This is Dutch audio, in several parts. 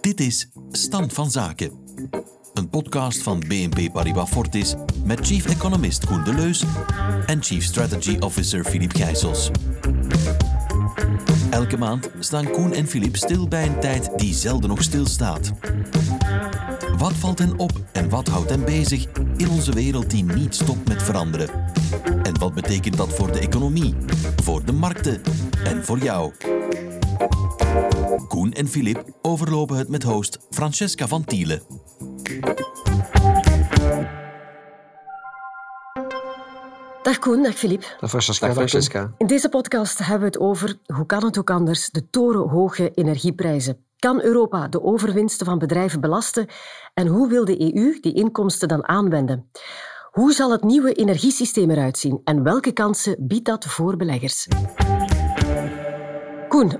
Dit is Stand van Zaken. Een podcast van BNP Paribas Fortis met chief economist Koen Deleus en chief strategy officer Philippe Gijsels. Elke maand staan Koen en Philippe stil bij een tijd die zelden nog stilstaat. Wat valt hen op en wat houdt hen bezig in onze wereld die niet stopt met veranderen? En wat betekent dat voor de economie, voor de markten en voor jou? Koen en Philippe overlopen het met host Francesca van Tielen. Dag Koen, dag Filip. Dag Francesca. Dag Francesca. In deze podcast hebben we het over, hoe kan het ook anders, de torenhoge energieprijzen. Kan Europa de overwinsten van bedrijven belasten? En hoe wil de EU die inkomsten dan aanwenden? Hoe zal het nieuwe energiesysteem eruit zien en welke kansen biedt dat voor beleggers?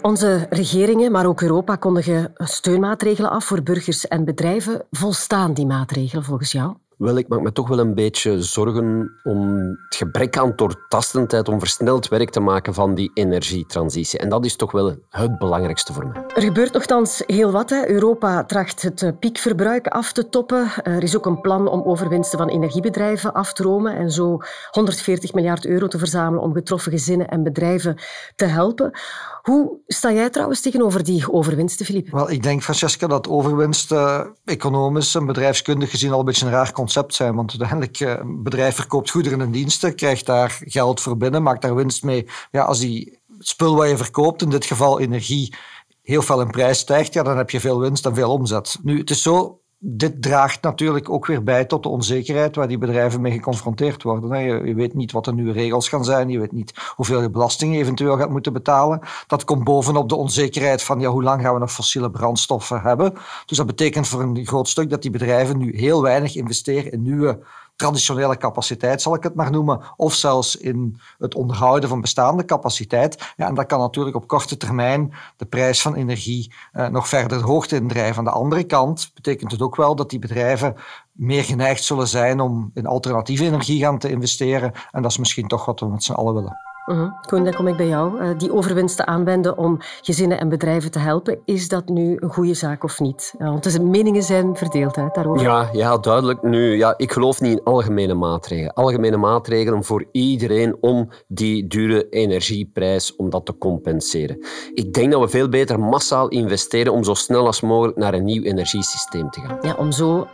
Onze regeringen, maar ook Europa kondigen steunmaatregelen af voor burgers en bedrijven. Volstaan die maatregelen volgens jou? Wel, ik maak me toch wel een beetje zorgen om het gebrek aan doortastendheid om versneld werk te maken van die energietransitie. En dat is toch wel het belangrijkste voor mij. Er gebeurt nogthans heel wat. Hè. Europa tracht het eh, piekverbruik af te toppen. Er is ook een plan om overwinsten van energiebedrijven af te romen en zo 140 miljard euro te verzamelen om getroffen gezinnen en bedrijven te helpen. Hoe sta jij trouwens tegenover die overwinsten, Filip? Wel, ik denk, Francesca, dat overwinsten economisch en bedrijfskundig gezien al een beetje een raar concept zijn. Want uiteindelijk, eh, een bedrijf verkoopt goederen en diensten, krijgt daar geld voor binnen, maakt daar winst mee. Ja, als die spul wat je verkoopt, in dit geval energie, heel veel in prijs stijgt, ja, dan heb je veel winst en veel omzet. Nu, het is zo, dit draagt natuurlijk ook weer bij tot de onzekerheid waar die bedrijven mee geconfronteerd worden. Je, weet niet wat de nieuwe regels gaan zijn, je weet niet hoeveel je belasting eventueel gaat moeten betalen. Dat komt bovenop de onzekerheid van ja, hoe lang gaan we nog fossiele brandstoffen hebben. Dus dat betekent voor een groot stuk dat die bedrijven nu heel weinig investeren in nieuwe traditionele capaciteit, zal ik het maar noemen, of zelfs in het onderhouden van bestaande capaciteit. Ja, en dat kan natuurlijk op korte termijn de prijs van energie eh, nog verder de hoogte indrijven. Aan de andere kant betekent het ook wel dat die bedrijven meer geneigd zullen zijn om in alternatieve energie gaan te investeren. En dat is misschien toch wat we met z'n allen willen. Uh Koen, dan kom ik bij jou. Uh, die overwinsten aanwenden om gezinnen en bedrijven te helpen, is dat nu een goede zaak of niet? Uh, want de meningen zijn verdeeld hè, daarover. Ja, ja, duidelijk. Nu, ja, ik geloof niet in algemene maatregelen. Algemene maatregelen voor iedereen om die dure energieprijs om dat te compenseren. Ik denk dat we veel beter massaal investeren om zo snel als mogelijk naar een nieuw energiesysteem te gaan. Ja, om zo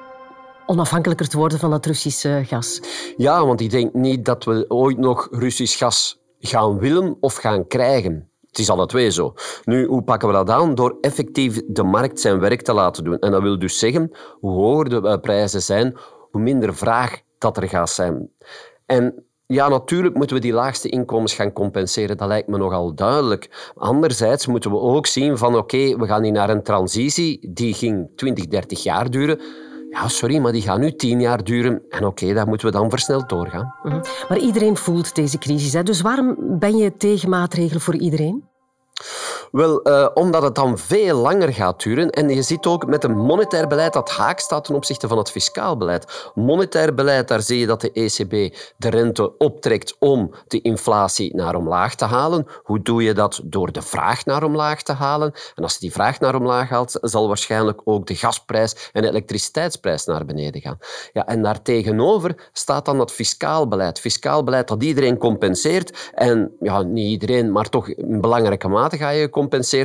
onafhankelijker te worden van dat Russische gas. Ja, want ik denk niet dat we ooit nog Russisch gas gaan willen of gaan krijgen. Het is alle twee zo. Nu, hoe pakken we dat aan? Door effectief de markt zijn werk te laten doen. En dat wil dus zeggen, hoe hoger de eh, prijzen zijn, hoe minder vraag dat er gaat zijn. En ja, natuurlijk moeten we die laagste inkomens gaan compenseren. Dat lijkt me nogal duidelijk. Anderzijds moeten we ook zien van oké, we gaan hier naar een transitie die ging 20, 30 jaar duren ja, sorry, maar die gaan nu tien jaar duren. En oké, daar moeten we dan versneld doorgaan. Mhm. Maar iedereen voelt deze crisis. Hè? Dus waarom ben je tegen maatregelen voor iedereen? Wel, uh, omdat het dan veel langer gaat duren. En je ziet ook met een monetair beleid dat haak staat ten opzichte van het fiscaal beleid. Monetair beleid, daar zie je dat de ECB de rente optrekt om de inflatie naar omlaag te halen. Hoe doe je dat? Door de vraag naar omlaag te halen. En als je die vraag naar omlaag haalt, zal waarschijnlijk ook de gasprijs en de elektriciteitsprijs naar beneden gaan. Ja, en daartegenover staat dan dat fiscaal beleid. Fiscaal beleid dat iedereen compenseert. En ja, niet iedereen, maar toch in belangrijke mate ga je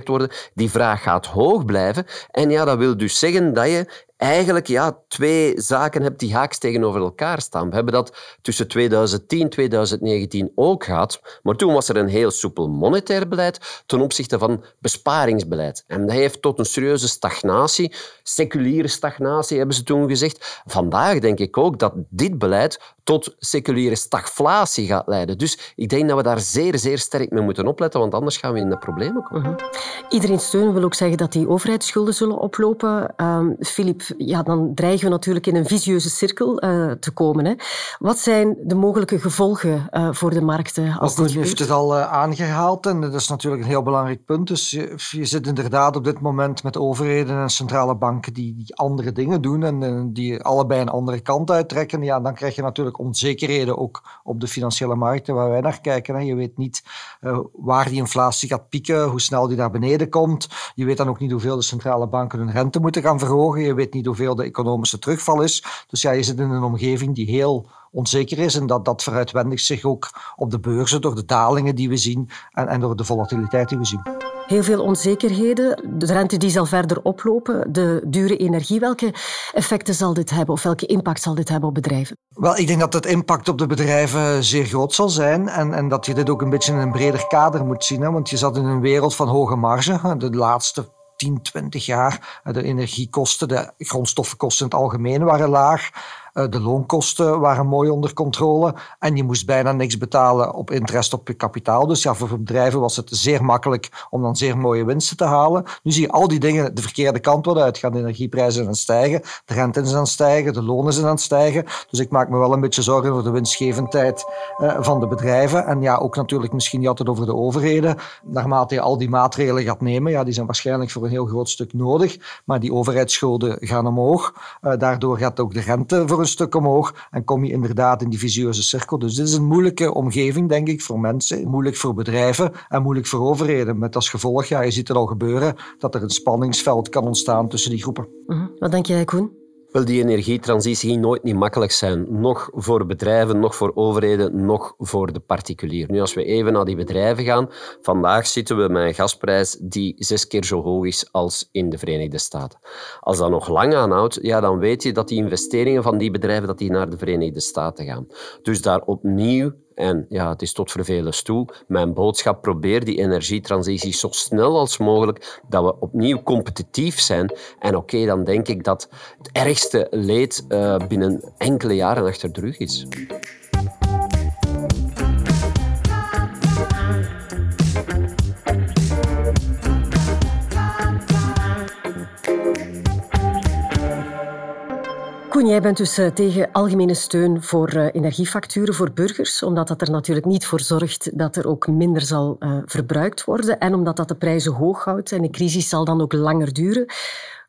worden. Die vraag gaat hoog blijven. En ja, dat wil dus zeggen dat je eigenlijk ja, twee zaken hebt die haaks tegenover elkaar staan. We hebben dat tussen 2010 en 2019 ook gehad, maar toen was er een heel soepel monetair beleid ten opzichte van besparingsbeleid. En dat heeft tot een serieuze stagnatie, seculiere stagnatie hebben ze toen gezegd. Vandaag denk ik ook dat dit beleid tot seculiere stagflatie gaat leiden. Dus ik denk dat we daar zeer, zeer sterk mee moeten opletten, want anders gaan we in de problemen komen. Uh Iedereen steunen wil ook zeggen dat die overheidsschulden zullen oplopen. Filip, ehm, ja, dan dreigen we natuurlijk in een visieuze cirkel uh, te komen. Hè. Wat zijn de mogelijke gevolgen uh, voor de markten als dit heeft het al uh, aangehaald en dat is natuurlijk een heel belangrijk punt. Dus je, je, zit inderdaad op dit moment met overheden en centrale banken die, die andere dingen doen en die allebei een andere kant uittrekken. Ja, dan krijg je natuurlijk onzekerheden ook op de financiële markten waar wij naar kijken. Hè. Je weet niet waar die inflatie gaat pieken, hoe snel die naar beneden komt. Je weet dan ook niet hoeveel de centrale banken hun rente moeten gaan verhogen. Je weet niet hoeveel de economische terugval is. Dus ja, je zit in een omgeving die heel onzeker is en dat dat veruitwendigt zich ook op de beurzen door de dalingen die we zien en, en door de volatiliteit die we zien. Heel veel onzekerheden. De rente die zal verder oplopen. De dure energie. Welke effecten zal dit hebben of welke impact zal dit hebben op bedrijven? Wel, ik denk dat het impact op de bedrijven zeer groot zal zijn. En, en dat je dit ook een beetje in een breder kader moet zien. Hè? Want je zat in een wereld van hoge marge. De laatste 10, 20 jaar. De energiekosten, de grondstoffenkosten in het algemeen waren laag. Eh, de loonkosten waren mooi onder controle en je moest bijna niks betalen op interest op je kapitaal. Dus ja, voor bedrijven was het zeer makkelijk om dan zeer mooie winsten te halen. Nu zie je al die dingen de verkeerde kant wat uitgaan. De energieprijzen aan het stijgen, de rente is aan het stijgen, de lonen zijn aan het stijgen. Dus ik maak me wel een beetje zorgen voor de winstgevendheid uh, van de bedrijven. En ja, ook natuurlijk misschien niet altijd over de overheden. Naarmate je al die maatregelen gaat nemen, ja, die zijn waarschijnlijk voor een heel groot stuk nodig. Maar die overheidsschulden gaan omhoog. Uh, daardoor gaat ook de rente voor een stuk omhoog en kom je inderdaad in die visieuze cirkel. Dus dit is een moeilijke omgeving, denk ik, voor mensen. Moeilijk voor bedrijven en moeilijk voor overheden. Met als gevolg, ja, je ziet het al gebeuren, dat er een spanningsveld kan ontstaan tussen die groepen. Mhm. Wat denk jij, Koen? Wel, die energietransitie ging nooit niet makkelijk zijn. Nog voor bedrijven, nog voor overheden, nog voor de particulier. Nu, als we even naar die bedrijven gaan. Vandaag zitten we met een gasprijs die zes keer zo hoog is als in de Verenigde Staten. Als dat nog lang aanhoudt, ja, dan weet je dat die investeringen van die bedrijven dat die naar de Verenigde Staten gaan. Dus daar opnieuw en ja, het is tot vervelens toe. Mijn boodschap, probeer die energietransitie zo snel als mogelijk, dat we opnieuw competitief zijn. En oké, dan denk ik dat het ergste leed uh, binnen enkele jaren achter de rug is. Jij bent dus eh, tegen algemene steun voor eh, energiefacturen voor burgers, omdat dat er natuurlijk niet voor zorgt dat er ook minder zal uh, verbruikt worden en omdat dat de prijzen hoog houdt en de crisis zal dan ook langer duren.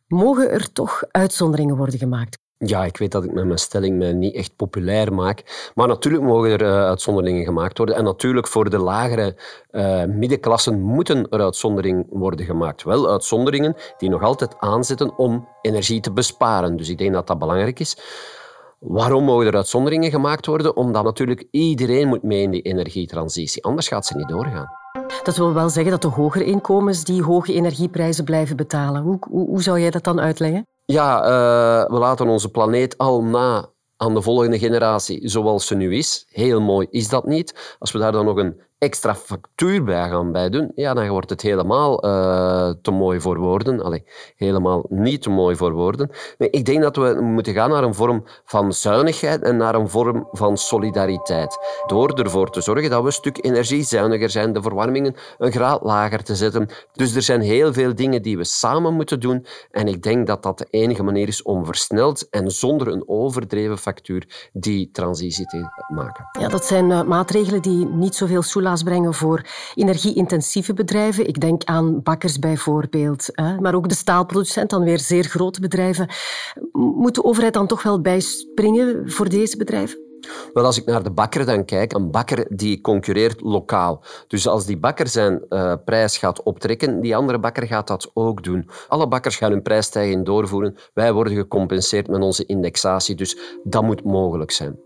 Mogen er toch uitzonderingen worden gemaakt? Ja, ik weet dat ik met mijn stelling mij niet echt populair maak. Maar natuurlijk mogen er uh, uitzonderingen gemaakt worden. En natuurlijk voor de lagere uh, middenklassen moeten er uitzonderingen worden gemaakt. Wel uitzonderingen die nog altijd aanzetten om energie te besparen. Dus ik denk dat dat belangrijk is. Waarom mogen er uitzonderingen gemaakt worden? Omdat natuurlijk iedereen moet mee in die energietransitie. Anders gaat ze niet doorgaan. Dat wil wel zeggen dat de hogere inkomens die hoge energieprijzen blijven betalen. Hoe, hoe, hoe zou jij dat dan uitleggen? Ja, uh, we laten onze planeet al na aan de volgende generatie zoals ze nu is. Heel mooi is dat niet. Als we daar dan nog een extra factuur bij gaan bij doen, ja, dan wordt het helemaal uh, te mooi voor woorden. Allee, helemaal niet te mooi voor woorden. Nee, ik denk dat we moeten gaan naar een vorm van zuinigheid en naar een vorm van solidariteit. Door ervoor te zorgen dat we een stuk energiezuiniger zijn, de verwarmingen een graad lager te zetten. Dus er zijn heel veel dingen die we samen moeten doen. En ik denk dat dat de enige manier is om versneld en zonder een overdreven factuur die transitie te maken. Ja, dat zijn uh, maatregelen die niet zoveel soelaas brengen voor energie-intensieve bedrijven. Ik denk aan bakkers bijvoorbeeld, maar ook de staalproducent, dan weer zeer grote bedrijven. Moet de overheid dan toch wel bijspringen voor deze bedrijven? Wel, als ik naar de bakker dan kijk, een bakker die concurreert lokaal. Dus als die bakker zijn uh, prijs gaat optrekken, die andere bakker gaat dat ook doen. Alle bakkers gaan hun prijsstijging doorvoeren. Wij worden gecompenseerd met onze indexatie, dus dat moet mogelijk zijn.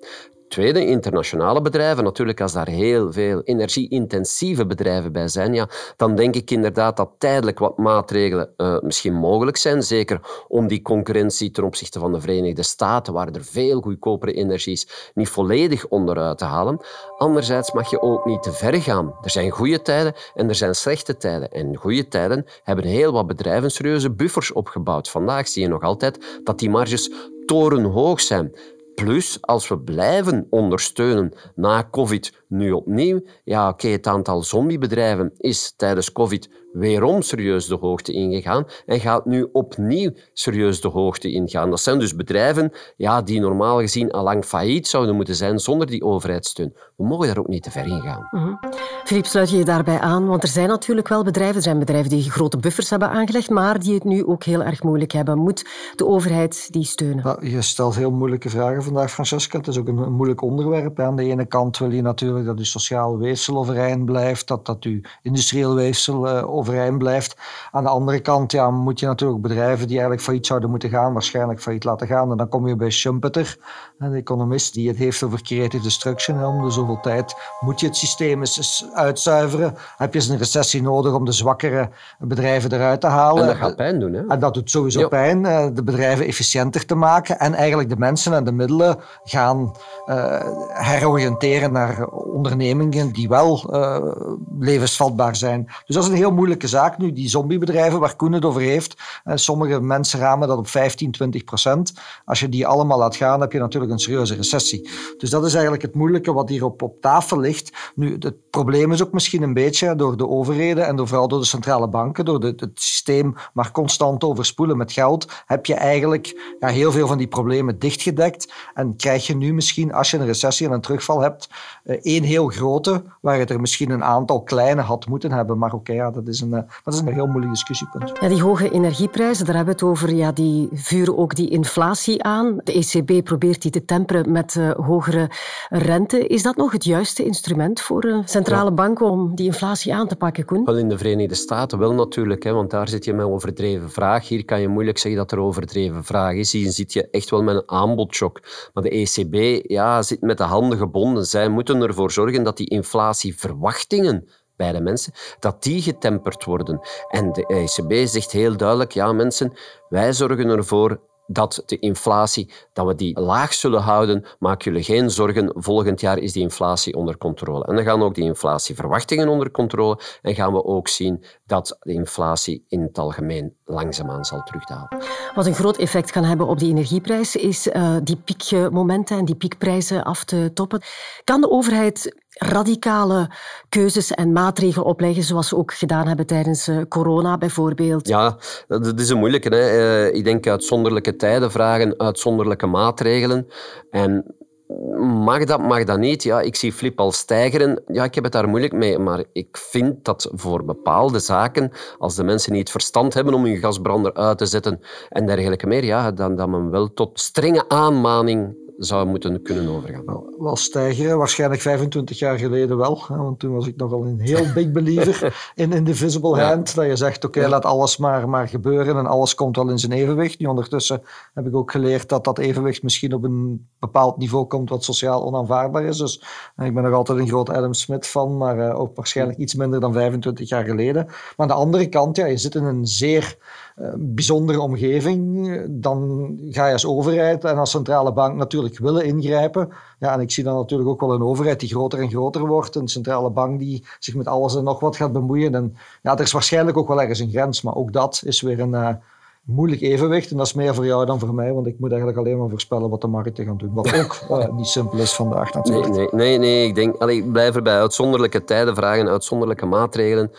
Tweede, internationale bedrijven. Natuurlijk, als daar heel veel energie-intensieve bedrijven bij zijn, ja, dan denk ik inderdaad dat tijdelijk wat maatregelen uh, misschien mogelijk zijn. Zeker om die concurrentie ten opzichte van de Verenigde Staten, waar er veel goedkopere energie is, niet volledig onderuit te halen. Anderzijds mag je ook niet te ver gaan. Er zijn goede tijden en er zijn slechte tijden. En goede tijden hebben heel wat bedrijven serieuze buffers opgebouwd. Vandaag zie je nog altijd dat die marges torenhoog zijn. Plus, als we blijven ondersteunen na COVID nu opnieuw, ja, oké, het aantal zombiebedrijven is tijdens COVID weerom serieus de hoogte ingegaan en gaat nu opnieuw serieus de hoogte ingaan. Dat zijn dus bedrijven ja, die normaal gezien al lang failliet zouden moeten zijn zonder die overheidssteun. We mogen daar ook niet te ver in gaan. Mm Filip, sluit je je daarbij aan? Want er zijn natuurlijk wel bedrijven, er zijn bedrijven die grote buffers hebben aangelegd, maar die het nu ook heel erg moeilijk hebben. Moet de overheid die steunen? je stelt heel moeilijke vragen vandaag, Francesca. Het is ook een, moeilijk onderwerp. Aan de ene kant wil je natuurlijk dat je sociaal weefsel overeind blijft, dat, dat je industrieel weefsel uh, overeind blijft. Aan de andere kant ja, moet je natuurlijk bedrijven die eigenlijk failliet zouden moeten gaan, waarschijnlijk failliet laten gaan. En dan kom je bij Schumpeter, de economist, die het heeft over creative destruction. Om de zoveel tijd moet je het systeem eens uitzuiveren. Heb je eens een recessie nodig om de zwakkere bedrijven eruit te halen. En dat gaat pijn doen. Hè? En dat doet sowieso pijn. Eh, de bedrijven efficiënter te maken en eigenlijk de mensen en de middelen gaan uh, heroriënteren naar ondernemingen die wel uh, levensvatbaar zijn. Dus dat is een heel moeilijke zaak nu. Die zombiebedrijven waar Koen het over heeft. sommige mensen ramen dat op 15, 20 procent. Als je die allemaal laat gaan, heb je natuurlijk een serieuze recessie. Dus dat is eigenlijk het moeilijke wat hier op, tafel ligt. Nu, het probleem is ook misschien een beetje door de overheden en door, vooral door de centrale banken, door het systeem maar constant overspoelen met geld, heb je eigenlijk ja, heel veel van die problemen dichtgedekt. En krijg je nu misschien, als je een recessie en een terugval hebt, eh, één heel grote, waar je er misschien een aantal kleine had moeten hebben. Maar oké, ja, dat, is een, eh, dat is een heel moeilijk discussiepunt. Ja, die hoge energieprijzen, daar hebben we het over, ja, die vuren ook die inflatie aan. De ECB probeert die te temperen met uh, hogere rente. Is dat nog het juiste instrument voor centrale bank om die inflatie aan te pakken, Koen? Wel, in de Verenigde Staten wel natuurlijk, hè, want daar zit je met overdreven vraag. Hier kan je moeilijk zeggen dat er overdreven vraag is. Hier zit je echt wel met een aanbodshock. Maar de ECB ja, zit met de handen gebonden. Zij moeten ervoor zorgen dat die inflatieverwachtingen bij de mensen, dat die getemperd worden. En de ECB zegt heel duidelijk, ja mensen, wij zorgen ervoor dat de inflatie, dat we die laag zullen houden. Maak jullie geen zorgen, volgend jaar is die inflatie onder controle. En dan gaan ook die inflatieverwachtingen onder controle en gaan we ook zien dat de inflatie in het algemeen langzaamaan zal terugdalen. Wat een groot effect kan hebben op die energieprijs is uh, die piekmomenten en die piekprijzen af te toppen. Kan de overheid radicale keuzes en maatregelen opleggen, zoals ze ook gedaan hebben tijdens eh, corona bijvoorbeeld? Ja, dat is een moeilijke. Hè. Eh, ik denk uitzonderlijke tijden vragen uitzonderlijke maatregelen. En mag dat, mag dat niet? Ja, ik zie Flip al stijgeren. Ja, ik heb het daar moeilijk mee. Maar ik vind dat voor bepaalde zaken, als de mensen niet verstand hebben om hun gasbrander uit te zetten en dergelijke meer, ja, dan dat men wel tot strenge aanmaning zou moeten kunnen overgaan. Nou, wel stijgeren, waarschijnlijk 25 jaar geleden wel. Hè, want toen was ik nogal een heel big believer in Indivisible Hand. Dat je zegt, oké, laat alles maar, maar gebeuren en alles komt wel in zijn evenwicht. Nu ondertussen heb ik ook geleerd dat dat evenwicht misschien op een bepaald niveau komt wat sociaal onaanvaardbaar is. Dus ik ben nog altijd een groot Adam Smith van, maar uh, ook waarschijnlijk iets minder dan 25 jaar geleden. Maar aan de andere kant, ja, je zit in een zeer uh, bijzondere omgeving. Dan ga je als overheid en als centrale bank natuurlijk willen ingrijpen. Ja, en ik zie dan natuurlijk ook wel een overheid die groter en groter wordt. Een centrale bank die zich met alles en nog wat gaat bemoeien. En ja, er is waarschijnlijk ook wel ergens een grens. Maar ook dat is weer een, uh, moeilijk evenwicht. En dat is meer voor jou dan voor mij, want ik moet eigenlijk alleen maar voorspellen wat de markten gaan doen. Wat ook uh, niet simpel is vandaag natuurlijk. Nee, nee, nee, nee ik, denk, allee, ik blijf erbij. Uitzonderlijke tijden vragen, uitzonderlijke maatregelen.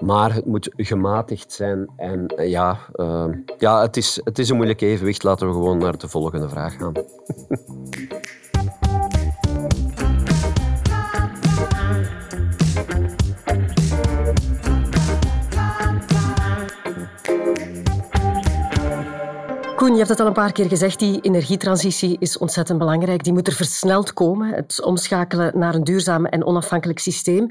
Maar het moet gematigd zijn. En uh, ja, uh, ja het, is, het is een moeilijk evenwicht. Laten we gewoon naar de volgende vraag gaan. je hebt het al een paar keer gezegd, die energietransitie is ontzettend belangrijk. Die moet er versneld komen, het omschakelen naar een duurzaam en onafhankelijk systeem.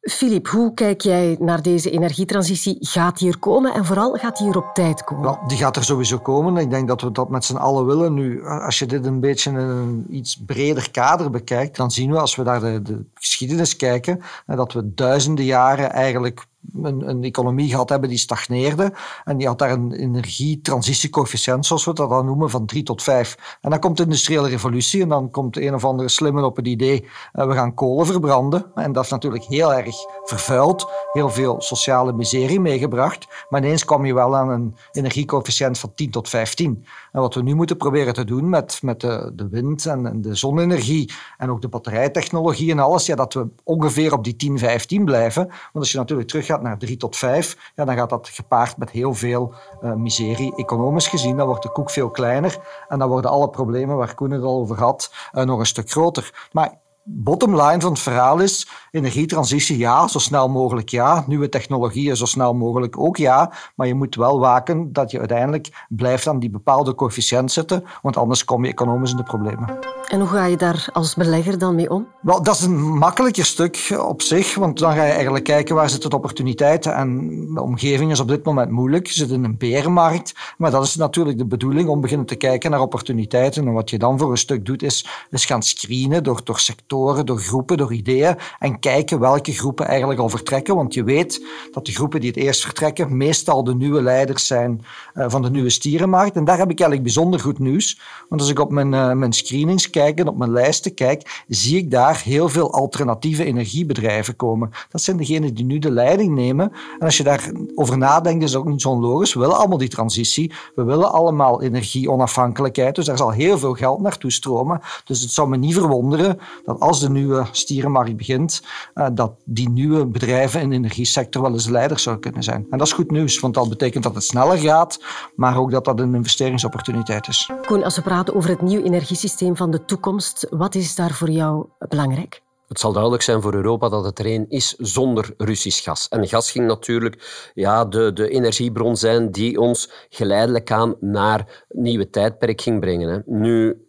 Filip, uh, hoe kijk jij naar deze energietransitie? Gaat die er komen en vooral gaat die er op tijd komen? Die gaat er sowieso komen. Ik denk dat we dat met z'n allen willen. Nu, als je dit een beetje in een iets breder kader bekijkt, dan zien we als we naar de, de geschiedenis kijken, dat we duizenden jaren eigenlijk een, economie gehad hebben die stagneerde. En die had daar een energietransitiecoëfficiënt, zoals we dat dan noemen, van 3 tot 5. En dan komt de industriële revolutie en dan komt een of andere slimme op het idee, uh, we gaan kolen verbranden. En dat is natuurlijk heel erg vervuild, heel veel sociale miserie meegebracht. Maar ineens kwam je wel aan een energiecoëfficiënt van 10 tot 15. En wat we nu moeten proberen te doen met, met de, de wind en, en de zonne-energie en ook de batterijtechnologie en alles, ja, dat we ongeveer op die 10, 15 blijven. Want als je natuurlijk terug gaat naar drie tot vijf, ja, dan gaat dat gepaard met heel veel uh, miserie. Economisch gezien, dan wordt de koek veel kleiner en dan worden alle problemen waar Koen het al over had, uh, nog een stuk groter. Maar bottom line van het verhaal is, energietransitie ja, zo snel mogelijk ja. Nieuwe technologieën zo snel mogelijk ook ja. Maar je moet wel waken dat je uiteindelijk blijft aan die bepaalde coëfficiënt zitten, want anders kom je economisch in de problemen. En hoe ga je daar als belegger dan mee om? Wel, dat is een makkelijker stuk op zich, want dan ga je eigenlijk kijken waar zitten de opportuniteiten. En de omgeving is op dit moment moeilijk. Je zit in een berenmarkt, maar dat is natuurlijk de bedoeling om beginnen te kijken naar opportuniteiten. En wat je dan voor een stuk doet, is, is gaan screenen door, door sectoren, door groepen, door ideeën en kijken welke groepen eigenlijk al vertrekken. Want je weet dat de groepen die het eerst vertrekken meestal de nieuwe leiders zijn uh, van de nieuwe stierenmarkt. En daar heb ik eigenlijk bijzonder goed nieuws. Want als ik op mijn, uh, mijn screenings kijk en op mijn lijsten kijk, zie ik daar heel veel alternatieve energiebedrijven komen. Dat zijn degenen die nu de leiding nemen. En als je daarover nadenkt, is het ook niet zo logisch. We willen allemaal die transitie. We willen allemaal energieonafhankelijkheid. Dus daar zal heel veel geld naartoe stromen. Dus het zou me niet verwonderen dat als de nieuwe stierenmarkt begint, uh, dat die nieuwe bedrijven in de energiesector wel eens leiders zouden kunnen zijn. En dat is goed nieuws, want dat betekent dat het sneller gaat, maar ook dat dat een investeringsopportuniteit is. Koen, als we praten over het nieuwe energiesysteem van de toekomst, wat is daar voor jou belangrijk? Het zal duidelijk zijn voor Europa dat het er één is zonder Russisch gas. En gas ging natuurlijk ja, de, de energiebron zijn die ons geleidelijk aan naar nieuwe tijdperk ging brengen. Hè. Nu,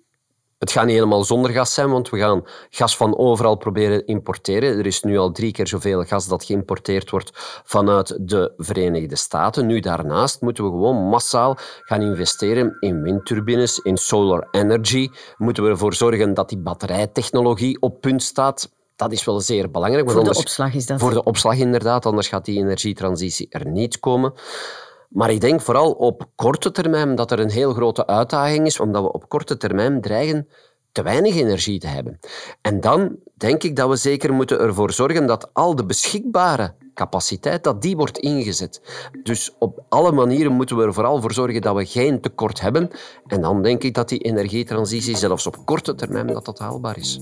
het gaat niet helemaal zonder gas zijn, want we gaan gas van overal proberen importeren. Er is nu al drie keer zoveel gas dat geïmporteerd wordt vanuit de Verenigde Staten. Nu daarnaast moeten we gewoon massaal gaan investeren in windturbines, in solar energy. Moeten we ervoor zorgen dat die batterijtechnologie op punt staat. Dat is wel zeer belangrijk. Voor de opslag is dat. Voor de opslag inderdaad, anders gaat die energietransitie er niet komen. Maar ik denk vooral op korte termijn dat er een heel grote uitdaging is, omdat we op korte termijn dreigen te weinig energie te hebben. En dan denk ik dat we zeker moeten ervoor zorgen dat al de beschikbare capaciteit, dat die wordt ingezet. Dus op alle manieren moeten we er vooral voor zorgen dat we geen tekort hebben. En dan denk ik dat die energietransitie zelfs op korte termijn dat dat haalbaar is.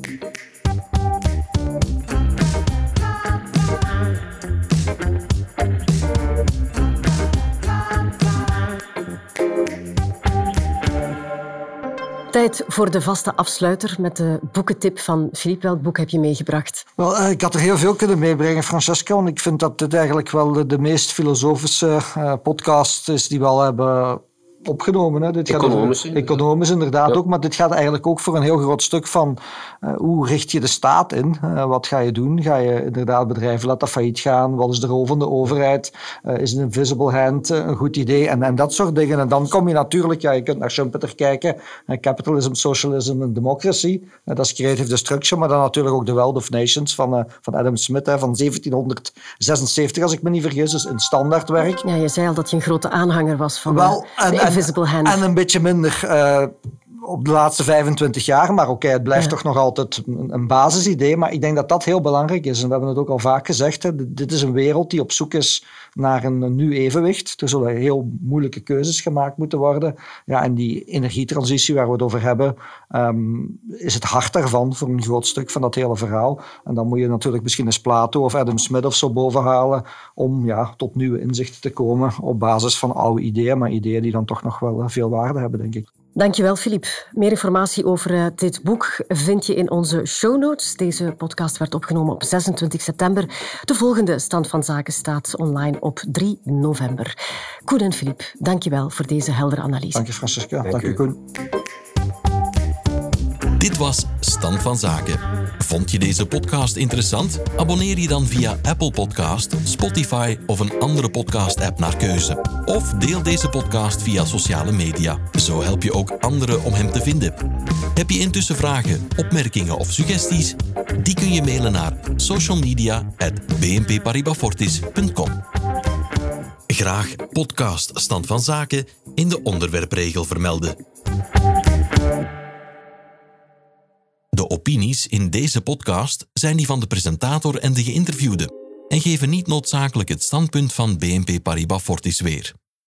Tijd voor de vaste afsluiter met de boekentip van Filip. Welk boek heb je meegebracht? Wel, eh, ik had er heel veel kunnen meebrengen, Francesca. Want ik vind dat dit eigenlijk wel de, meest filosofische uh, podcast is die we al hebben opgenomen. Hè. Dit economisch, gaat economisch inderdaad ook, maar dit gaat eigenlijk ook voor een heel groot stuk van uh, hoe richt je de staat in? Uh, wat ga je doen? Ga je inderdaad bedrijven laten failliet gaan? Wat is de rol van de overheid? Uh, is een invisible hand een goed idee? En, en dat soort dingen. En dan kom je natuurlijk, ja, je kunt naar Schumpeter kijken, capitalism, socialism en democracy. dat is creative destruction, maar dan natuurlijk ook The Wealth of Nations van, van Adam Smith hè, van 1776, als ik me niet vergis, dus een standaardwerk. Ja, je zei al dat je een grote aanhanger was van Wel, en, Invisible Hand. En een beetje minder uh, op de laatste 25 jaar. Maar oké, het blijft toch nog altijd een, basisidee. Maar ik denk dat dat heel belangrijk is. En we hebben het ook al vaak gezegd. Hè, dit is een wereld die op zoek is naar een, nieuw evenwicht. Er zullen heel moeilijke keuzes gemaakt moeten worden. Ja, en die energietransitie waar we het over hebben, um, is het hart daarvan voor een groot stuk van dat hele verhaal. En dan moet je natuurlijk misschien eens Plato of Adam Smith of zo bovenhalen om ja, tot nieuwe inzichten te komen op basis van oude ideeën, maar ideeën die dan toch nog wel eh, veel waarde hebben, denk ik. Dankjewel, Filip. Meer informatie over uh, dit boek vind je in onze show notes. Deze podcast werd opgenomen op 26 september. De volgende stand van zaken staat online op 3 november. Koen en Filip, dankjewel voor deze heldere analyse. Dank je, Francisca. Dank, Dank u, Koen. Dit was Stand van Zaken. Vond je deze podcast interessant? Abonneer je dan via Apple Podcast, Spotify of een andere podcast-app naar keuze. Of deel deze podcast via sociale media. Zo help je ook anderen om hem te vinden. Heb je intussen vragen, opmerkingen of suggesties? Die kun je mailen naar socialmedia.bnpparibafortis.com. Graag podcast Stand van Zaken in de onderwerpregel vermelden. Opinies in deze podcast zijn die van de presentator en de geïnterviewde en geven niet noodzakelijk het standpunt van BNP Paribas Fortis weer.